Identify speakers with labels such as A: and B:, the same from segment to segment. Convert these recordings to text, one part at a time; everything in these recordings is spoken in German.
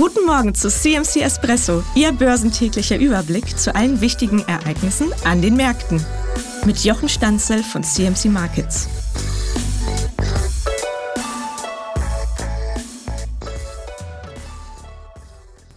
A: Guten Morgen zu CMC Espresso, Ihr börsentäglicher Überblick zu allen wichtigen Ereignissen an den Märkten. Mit Jochen Stanzel von CMC Markets.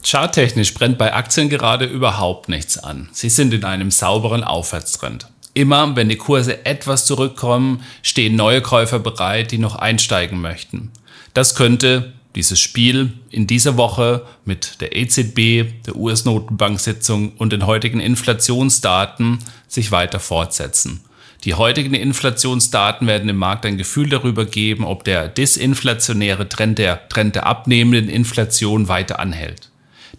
B: Charttechnisch brennt bei Aktien gerade überhaupt nichts an. Sie sind in einem sauberen Aufwärtstrend. Immer, wenn die Kurse etwas zurückkommen, stehen neue Käufer bereit, die noch einsteigen möchten. Das könnte dieses Spiel in dieser Woche mit der EZB, der US-Notenbank-Sitzung und den heutigen Inflationsdaten sich weiter fortsetzen. Die heutigen Inflationsdaten werden dem Markt ein Gefühl darüber geben, ob der disinflationäre Trend der, Trend der abnehmenden Inflation weiter anhält.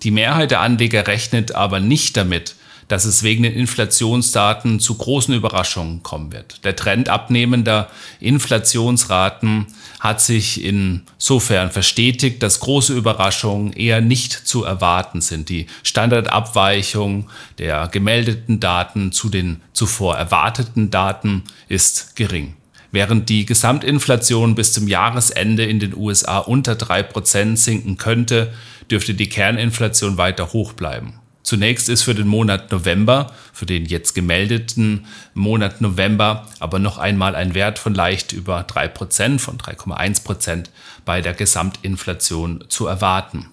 B: Die Mehrheit der Anleger rechnet aber nicht damit, dass es wegen den Inflationsdaten zu großen Überraschungen kommen wird. Der Trend abnehmender Inflationsraten hat sich insofern verstetigt, dass große Überraschungen eher nicht zu erwarten sind. Die Standardabweichung der gemeldeten Daten zu den zuvor erwarteten Daten ist gering. Während die Gesamtinflation bis zum Jahresende in den USA unter 3% sinken könnte, dürfte die Kerninflation weiter hoch bleiben. Zunächst ist für den Monat November, für den jetzt gemeldeten Monat November, aber noch einmal ein Wert von leicht über 3%, von 3,1% bei der Gesamtinflation zu erwarten.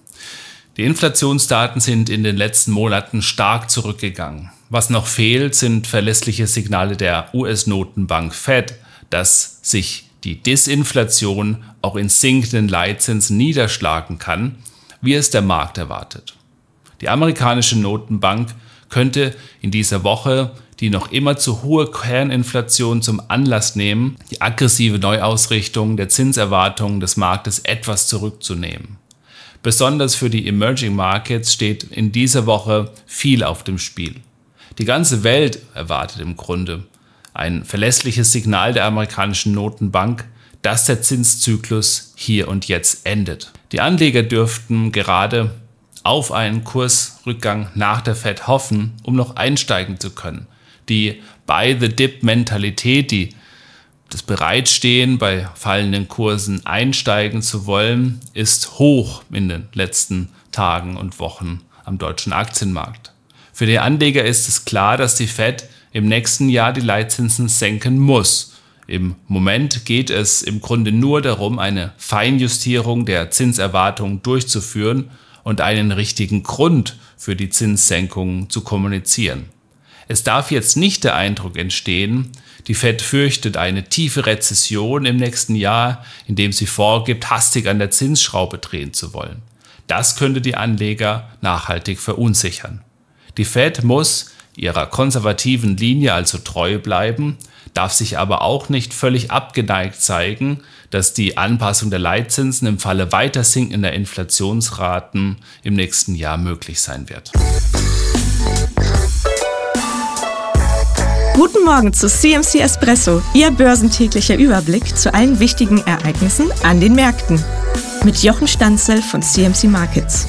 B: Die Inflationsdaten sind in den letzten Monaten stark zurückgegangen. Was noch fehlt, sind verlässliche Signale der US-Notenbank Fed, dass sich die Disinflation auch in sinkenden Leitzinsen niederschlagen kann, wie es der Markt erwartet. Die amerikanische Notenbank könnte in dieser Woche die noch immer zu hohe Kerninflation zum Anlass nehmen, die aggressive Neuausrichtung der Zinserwartungen des Marktes etwas zurückzunehmen. Besonders für die Emerging Markets steht in dieser Woche viel auf dem Spiel. Die ganze Welt erwartet im Grunde ein verlässliches Signal der amerikanischen Notenbank, dass der Zinszyklus hier und jetzt endet. Die Anleger dürften gerade auf einen Kursrückgang nach der Fed hoffen, um noch einsteigen zu können. Die Buy-the-Dip-Mentalität, die das Bereitstehen bei fallenden Kursen einsteigen zu wollen, ist hoch in den letzten Tagen und Wochen am deutschen Aktienmarkt. Für die Anleger ist es klar, dass die Fed im nächsten Jahr die Leitzinsen senken muss. Im Moment geht es im Grunde nur darum, eine Feinjustierung der Zinserwartungen durchzuführen und einen richtigen Grund für die Zinssenkungen zu kommunizieren. Es darf jetzt nicht der Eindruck entstehen, die Fed fürchtet eine tiefe Rezession im nächsten Jahr, indem sie vorgibt, hastig an der Zinsschraube drehen zu wollen. Das könnte die Anleger nachhaltig verunsichern. Die Fed muss ihrer konservativen Linie also treu bleiben, darf sich aber auch nicht völlig abgeneigt zeigen, dass die Anpassung der Leitzinsen im Falle weiter sinkender Inflationsraten im nächsten Jahr möglich sein wird.
A: Guten Morgen zu CMC Espresso, Ihr börsentäglicher Überblick zu allen wichtigen Ereignissen an den Märkten. Mit Jochen Stanzel von CMC Markets.